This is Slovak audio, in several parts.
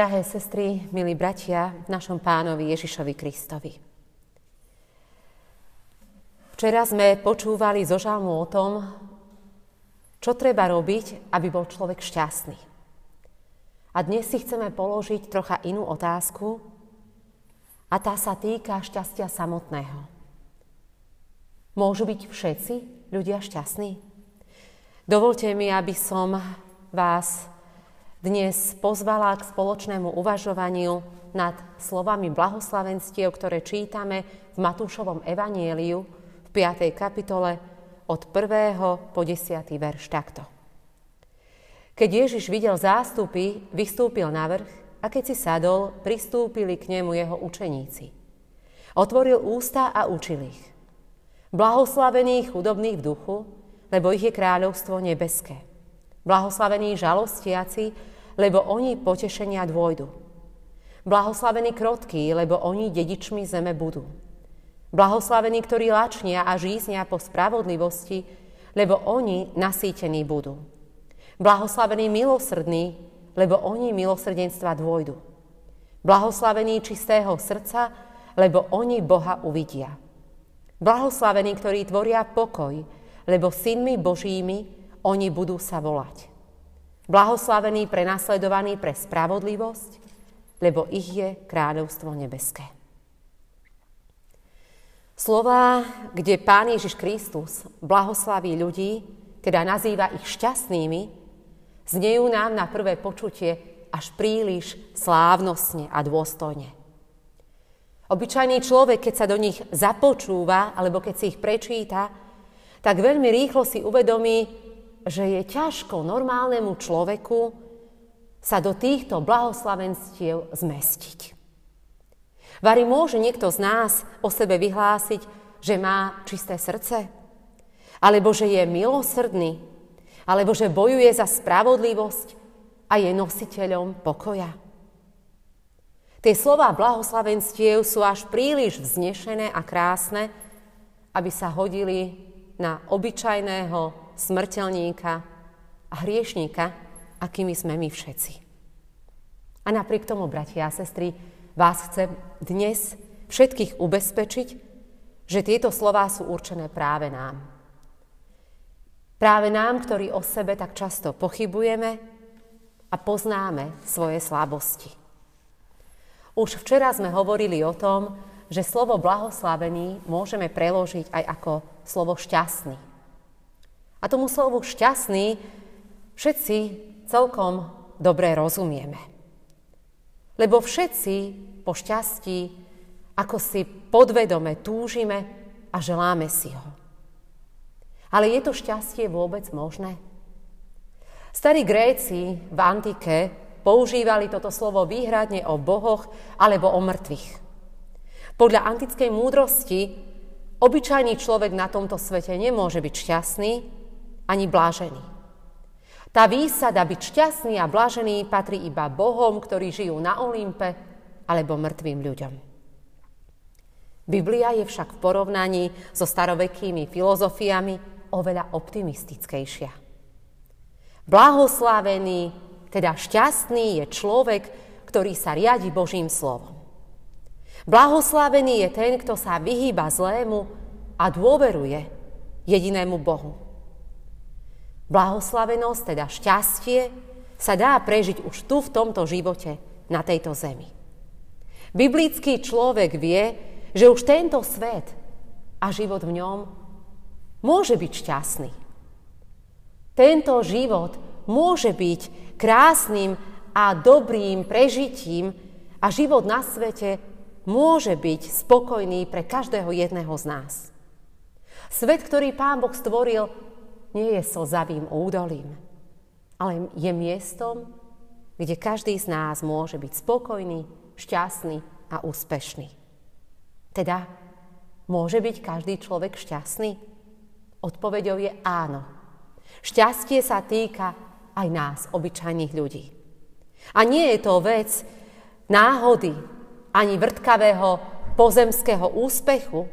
Drahé sestry, milí bratia, našom pánovi Ježišovi Kristovi. Včera sme počúvali zo žalmu o tom, čo treba robiť, aby bol človek šťastný. A dnes si chceme položiť trocha inú otázku a tá sa týka šťastia samotného. Môžu byť všetci ľudia šťastní? Dovolte mi, aby som vás dnes pozvala k spoločnému uvažovaniu nad slovami blahoslavenstiev, ktoré čítame v Matúšovom evanieliu v 5. kapitole od 1. po 10. verš takto. Keď Ježiš videl zástupy, vystúpil na vrch a keď si sadol, pristúpili k nemu jeho učeníci. Otvoril ústa a učil ich. Blahoslavení chudobných v duchu, lebo ich je kráľovstvo nebeské. Blahoslavení žalostiaci, lebo oni potešenia dôjdu. Blahoslavení krotkí, lebo oni dedičmi zeme budú. Blahoslavení, ktorí lačnia a žíznia po spravodlivosti, lebo oni nasýtení budú. Blahoslavení milosrdní, lebo oni milosrdenstva dôjdu. Blahoslavení čistého srdca, lebo oni Boha uvidia. Blahoslavení, ktorí tvoria pokoj, lebo synmi Božími oni budú sa volať. Blahoslavení prenasledovaní pre spravodlivosť, lebo ich je kráľovstvo nebeské. Slova, kde Pán Ježiš Kristus blahoslaví ľudí, teda nazýva ich šťastnými, znejú nám na prvé počutie až príliš slávnostne a dôstojne. Obyčajný človek, keď sa do nich započúva, alebo keď si ich prečíta, tak veľmi rýchlo si uvedomí, že je ťažko normálnemu človeku sa do týchto blahoslavenstiev zmestiť. Vary môže niekto z nás o sebe vyhlásiť, že má čisté srdce, alebo že je milosrdný, alebo že bojuje za spravodlivosť a je nositeľom pokoja. Tie slova blahoslavenstiev sú až príliš vznešené a krásne, aby sa hodili na obyčajného smrteľníka a hriešníka, akými sme my všetci. A napriek tomu, bratia a sestry, vás chcem dnes všetkých ubezpečiť, že tieto slová sú určené práve nám. Práve nám, ktorí o sebe tak často pochybujeme a poznáme svoje slabosti. Už včera sme hovorili o tom, že slovo blahoslavený môžeme preložiť aj ako slovo šťastný. A tomu slovu šťastný všetci celkom dobre rozumieme. Lebo všetci po šťastí ako si podvedome túžime a želáme si ho. Ale je to šťastie vôbec možné? Starí Gréci v antike používali toto slovo výhradne o bohoch alebo o mŕtvych. Podľa antickej múdrosti obyčajný človek na tomto svete nemôže byť šťastný, ani blážený. Tá výsada byť šťastný a blážený patrí iba Bohom, ktorí žijú na Olympe, alebo mŕtvým ľuďom. Biblia je však v porovnaní so starovekými filozofiami oveľa optimistickejšia. Blahoslavený, teda šťastný je človek, ktorý sa riadi Božím slovom. Blahoslavený je ten, kto sa vyhýba zlému a dôveruje jedinému Bohu. Blahoslavenosť, teda šťastie, sa dá prežiť už tu v tomto živote, na tejto zemi. Biblický človek vie, že už tento svet a život v ňom môže byť šťastný. Tento život môže byť krásnym a dobrým prežitím a život na svete môže byť spokojný pre každého jedného z nás. Svet, ktorý Pán Boh stvoril, nie je slzavým údolím, ale je miestom, kde každý z nás môže byť spokojný, šťastný a úspešný. Teda, môže byť každý človek šťastný? Odpovedou je áno. Šťastie sa týka aj nás, obyčajných ľudí. A nie je to vec náhody ani vrtkavého pozemského úspechu,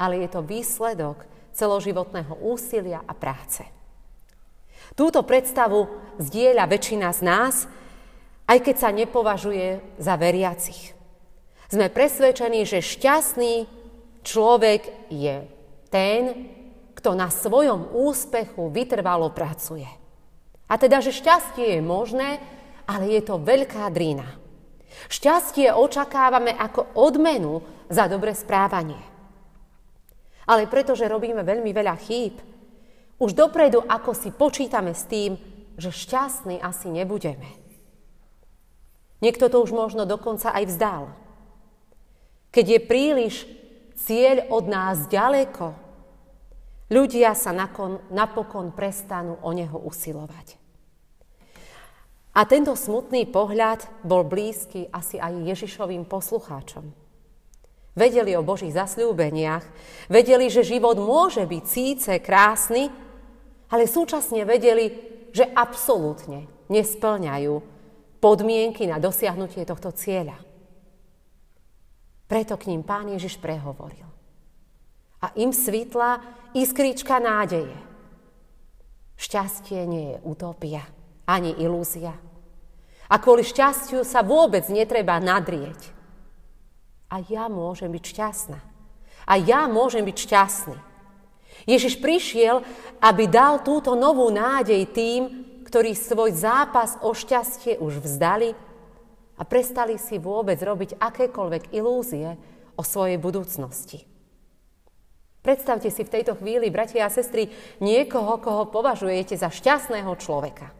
ale je to výsledok celoživotného úsilia a práce. Túto predstavu zdieľa väčšina z nás aj keď sa nepovažuje za veriacich. Sme presvedčení, že šťastný človek je ten, kto na svojom úspechu vytrvalo pracuje. A teda, že šťastie je možné, ale je to veľká drina. Šťastie očakávame ako odmenu za dobre správanie. Ale pretože robíme veľmi veľa chýb, už dopredu ako si počítame s tým, že šťastní asi nebudeme. Niekto to už možno dokonca aj vzdal. Keď je príliš cieľ od nás ďaleko, ľudia sa nakon, napokon prestanú o neho usilovať. A tento smutný pohľad bol blízky asi aj Ježišovým poslucháčom. Vedeli o Božích zasľúbeniach, vedeli, že život môže byť síce krásny, ale súčasne vedeli, že absolútne nesplňajú podmienky na dosiahnutie tohto cieľa. Preto k ním pán Ježiš prehovoril. A im svitla iskrička nádeje. Šťastie nie je utopia, ani ilúzia. A kvôli šťastiu sa vôbec netreba nadrieť. A ja môžem byť šťastná. A ja môžem byť šťastný. Ježiš prišiel, aby dal túto novú nádej tým, ktorí svoj zápas o šťastie už vzdali a prestali si vôbec robiť akékoľvek ilúzie o svojej budúcnosti. Predstavte si v tejto chvíli, bratia a sestry, niekoho, koho považujete za šťastného človeka.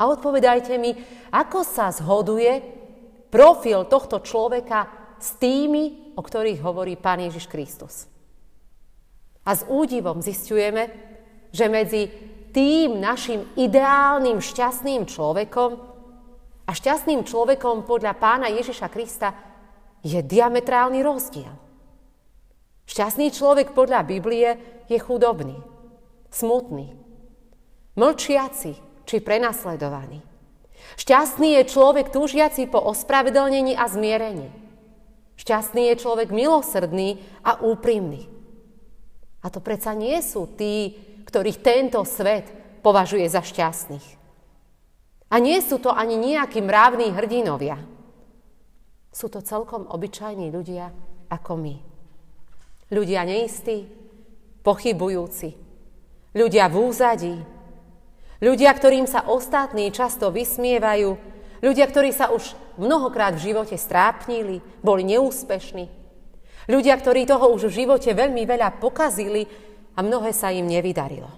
A odpovedajte mi, ako sa zhoduje profil tohto človeka s tými, o ktorých hovorí Pán Ježiš Kristus. A s údivom zistujeme, že medzi tým našim ideálnym šťastným človekom a šťastným človekom podľa pána Ježiša Krista je diametrálny rozdiel. Šťastný človek podľa Biblie je chudobný, smutný, mlčiaci, či prenasledovaný. Šťastný je človek túžiaci po ospravedlnení a zmierení. Šťastný je človek milosrdný a úprimný. A to predsa nie sú tí, ktorých tento svet považuje za šťastných. A nie sú to ani nejakí mravní hrdinovia. Sú to celkom obyčajní ľudia ako my. Ľudia neistí, pochybujúci, ľudia v úzadí, Ľudia, ktorým sa ostatní často vysmievajú, ľudia, ktorí sa už mnohokrát v živote strápnili, boli neúspešní, ľudia, ktorí toho už v živote veľmi veľa pokazili a mnohé sa im nevydarilo.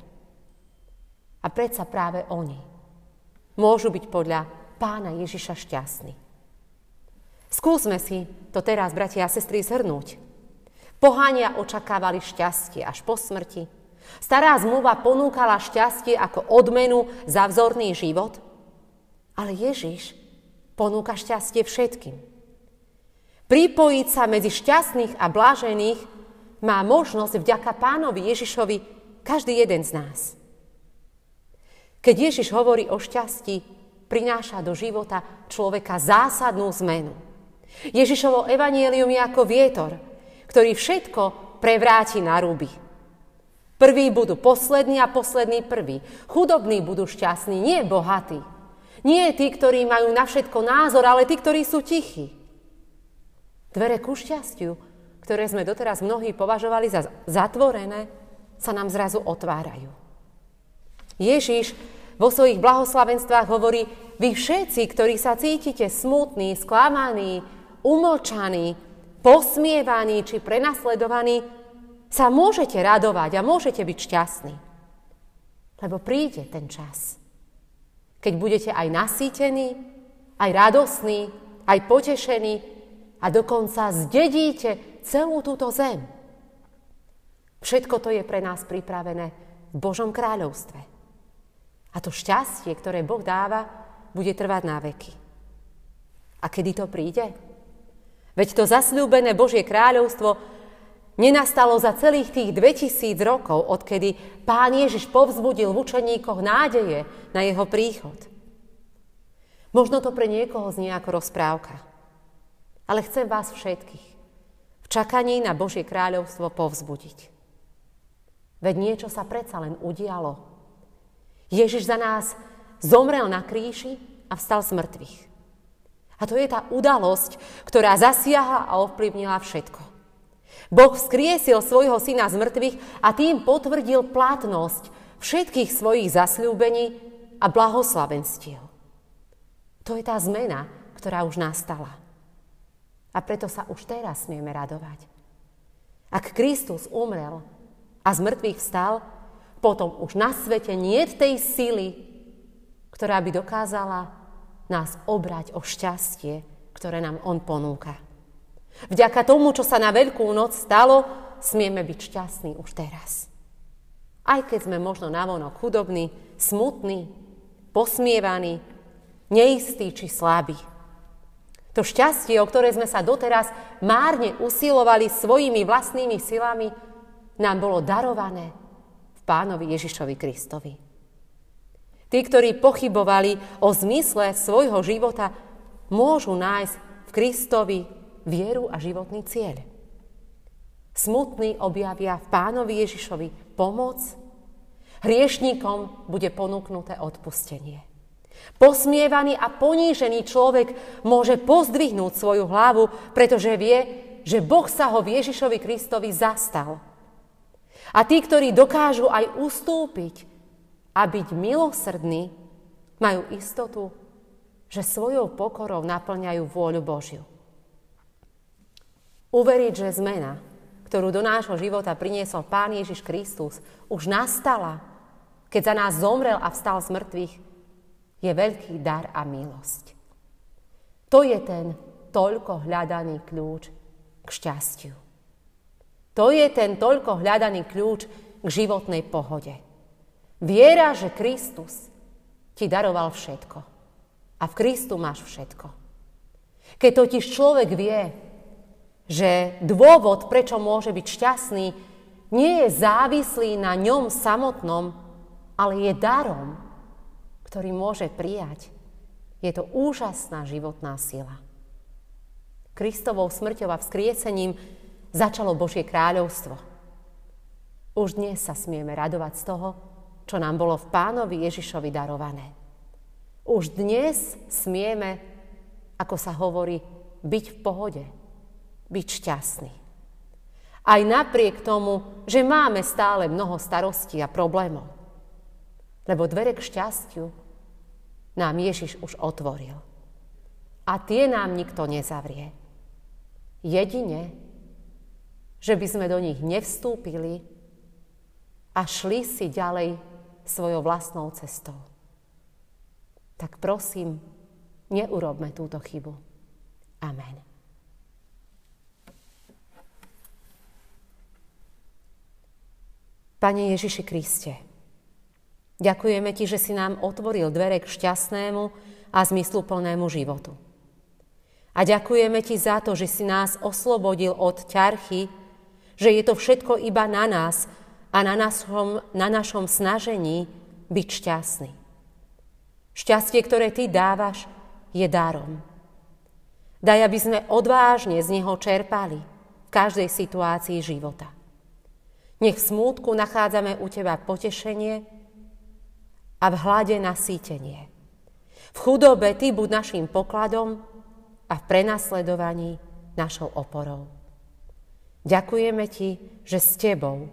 A predsa práve oni môžu byť podľa pána Ježiša šťastní. Skúsme si to teraz, bratia a sestry, zhrnúť. Pohania očakávali šťastie až po smrti, Stará zmluva ponúkala šťastie ako odmenu za vzorný život, ale Ježiš ponúka šťastie všetkým. Pripojiť sa medzi šťastných a blážených má možnosť vďaka pánovi Ježišovi každý jeden z nás. Keď Ježiš hovorí o šťastí, prináša do života človeka zásadnú zmenu. Ježišovo evanielium je ako vietor, ktorý všetko prevráti na ruby. Prví budú poslední a poslední prví. Chudobní budú šťastní, nie bohatí. Nie tí, ktorí majú na všetko názor, ale tí, ktorí sú tichí. Dvere ku šťastiu, ktoré sme doteraz mnohí považovali za zatvorené, sa nám zrazu otvárajú. Ježiš vo svojich blahoslavenstvách hovorí, vy všetci, ktorí sa cítite smutní, sklamaní, umlčaní, posmievaní či prenasledovaní, sa môžete radovať a môžete byť šťastní. Lebo príde ten čas, keď budete aj nasýtení, aj radosní, aj potešení a dokonca zdedíte celú túto zem. Všetko to je pre nás pripravené v Božom kráľovstve. A to šťastie, ktoré Boh dáva, bude trvať na veky. A kedy to príde? Veď to zasľúbené Božie kráľovstvo Nenastalo za celých tých 2000 rokov, odkedy pán Ježiš povzbudil v učeníkoch nádeje na jeho príchod. Možno to pre niekoho znie ako rozprávka, ale chcem vás všetkých v čakaní na Božie kráľovstvo povzbudiť. Veď niečo sa predsa len udialo. Ježiš za nás zomrel na kríži a vstal z mŕtvych. A to je tá udalosť, ktorá zasiahla a ovplyvnila všetko. Boh vzkriesil svojho syna z mŕtvych a tým potvrdil platnosť všetkých svojich zasľúbení a blahoslavenstiev. To je tá zmena, ktorá už nastala. A preto sa už teraz smieme radovať. Ak Kristus umrel a z mŕtvych vstal, potom už na svete nie je tej sily, ktorá by dokázala nás obrať o šťastie, ktoré nám On ponúka. Vďaka tomu, čo sa na Veľkú noc stalo, smieme byť šťastní už teraz. Aj keď sme možno navonok chudobní, smutní, posmievaní, neistí či slabí. To šťastie, o ktoré sme sa doteraz márne usilovali svojimi vlastnými silami, nám bolo darované v pánovi Ježišovi Kristovi. Tí, ktorí pochybovali o zmysle svojho života, môžu nájsť v Kristovi vieru a životný cieľ. Smutní objavia v pánovi Ježišovi pomoc, hriešníkom bude ponúknuté odpustenie. Posmievaný a ponížený človek môže pozdvihnúť svoju hlavu, pretože vie, že Boh sa ho v Ježišovi Kristovi zastal. A tí, ktorí dokážu aj ustúpiť a byť milosrdní, majú istotu, že svojou pokorou naplňajú vôľu Božiu. Uveriť, že zmena, ktorú do nášho života priniesol Pán Ježiš Kristus, už nastala, keď za nás zomrel a vstal z mŕtvych, je veľký dar a milosť. To je ten toľko hľadaný kľúč k šťastiu. To je ten toľko hľadaný kľúč k životnej pohode. Viera, že Kristus ti daroval všetko. A v Kristu máš všetko. Keď totiž človek vie, že dôvod, prečo môže byť šťastný, nie je závislý na ňom samotnom, ale je darom, ktorý môže prijať. Je to úžasná životná sila. Kristovou smrťou a vzkriesením začalo Božie kráľovstvo. Už dnes sa smieme radovať z toho, čo nám bolo v pánovi Ježišovi darované. Už dnes smieme, ako sa hovorí, byť v pohode, byť šťastný. Aj napriek tomu, že máme stále mnoho starostí a problémov. Lebo dvere k šťastiu nám Ježiš už otvoril. A tie nám nikto nezavrie. Jedine, že by sme do nich nevstúpili a šli si ďalej svojou vlastnou cestou. Tak prosím, neurobme túto chybu. Amen. Pane Ježiši Kriste, ďakujeme Ti, že si nám otvoril dvere k šťastnému a zmysluplnému životu. A ďakujeme Ti za to, že si nás oslobodil od ťarchy, že je to všetko iba na nás a na našom, na našom snažení byť šťastný. Šťastie, ktoré Ty dávaš, je darom. Daj, aby sme odvážne z Neho čerpali v každej situácii života. Nech v smútku nachádzame u Teba potešenie a v hlade nasýtenie. V chudobe Ty buď našim pokladom a v prenasledovaní našou oporou. Ďakujeme Ti, že s Tebou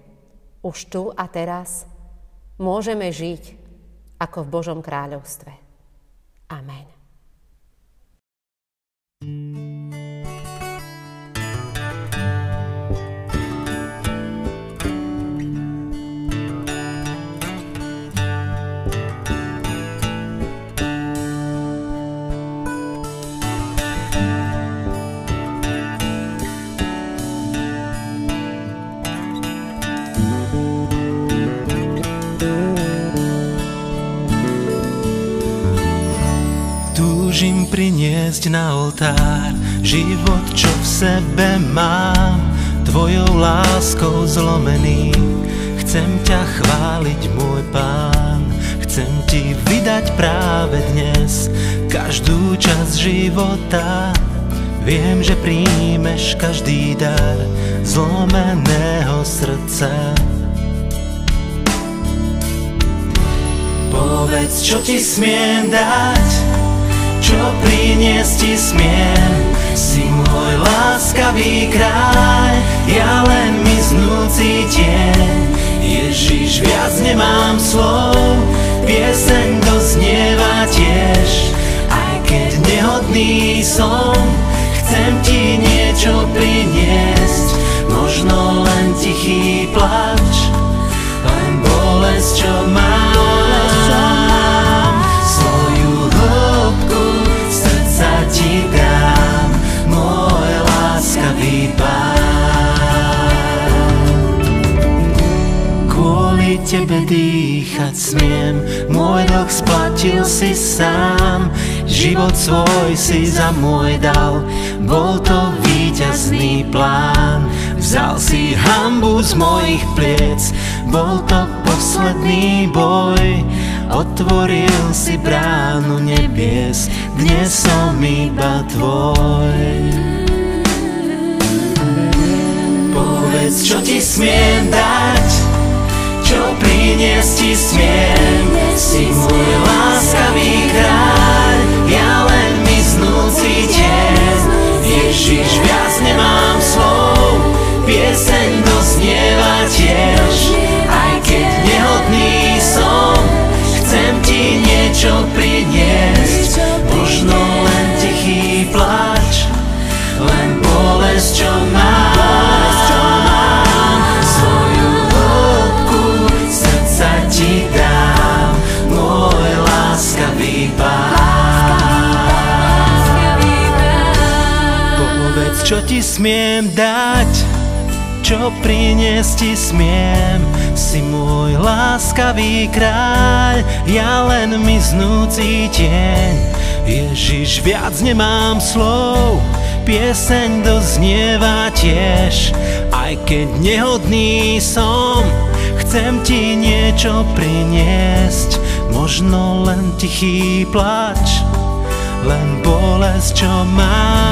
už tu a teraz môžeme žiť ako v Božom kráľovstve. Amen. Túžim priniesť na oltár život, čo v sebe mám, tvojou láskou zlomený. Chcem ťa chváliť, môj pán, chcem ti vydať práve dnes každú časť života. Viem, že príjmeš každý dar zlomeného srdca. Povedz, čo ti smiem dať, priniesť ti smiem. Si môj láskavý kráľ, ja len miznúci tieň. Ježiš, viac nemám slov, pieseň doznieva tiež. Aj keď nehodný som, chcem ti niečo priniesť, možno len tichý plač, len bolesť, čo mám. Tebe dýchať smiem, môj dlh splatil si sám, život svoj si za môj dal, bol to víťazný plán. Vzal si hambu z mojich pliec, bol to posledný boj. Otvoril si bránu nebies, dnes som iba tvoj. Povedz, čo ti smiem dať, čo priniesť ti smiem. Čo ti smiem dať, čo priniesť ti smiem. Si môj láskavý kráľ, ja len miznúci tieň. Ježiš, viac nemám slov, pieseň doznieva tiež. Aj keď nehodný som, chcem ti niečo priniesť. Možno len tichý plač, len bolesť, čo mám.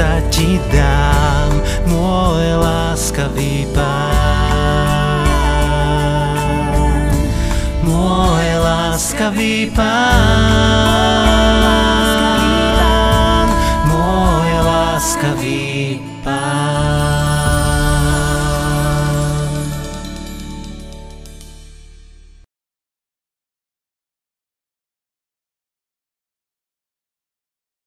Srdca ti dám, môj láskavý pán. Môj láskavý pán, môj láskavý pán.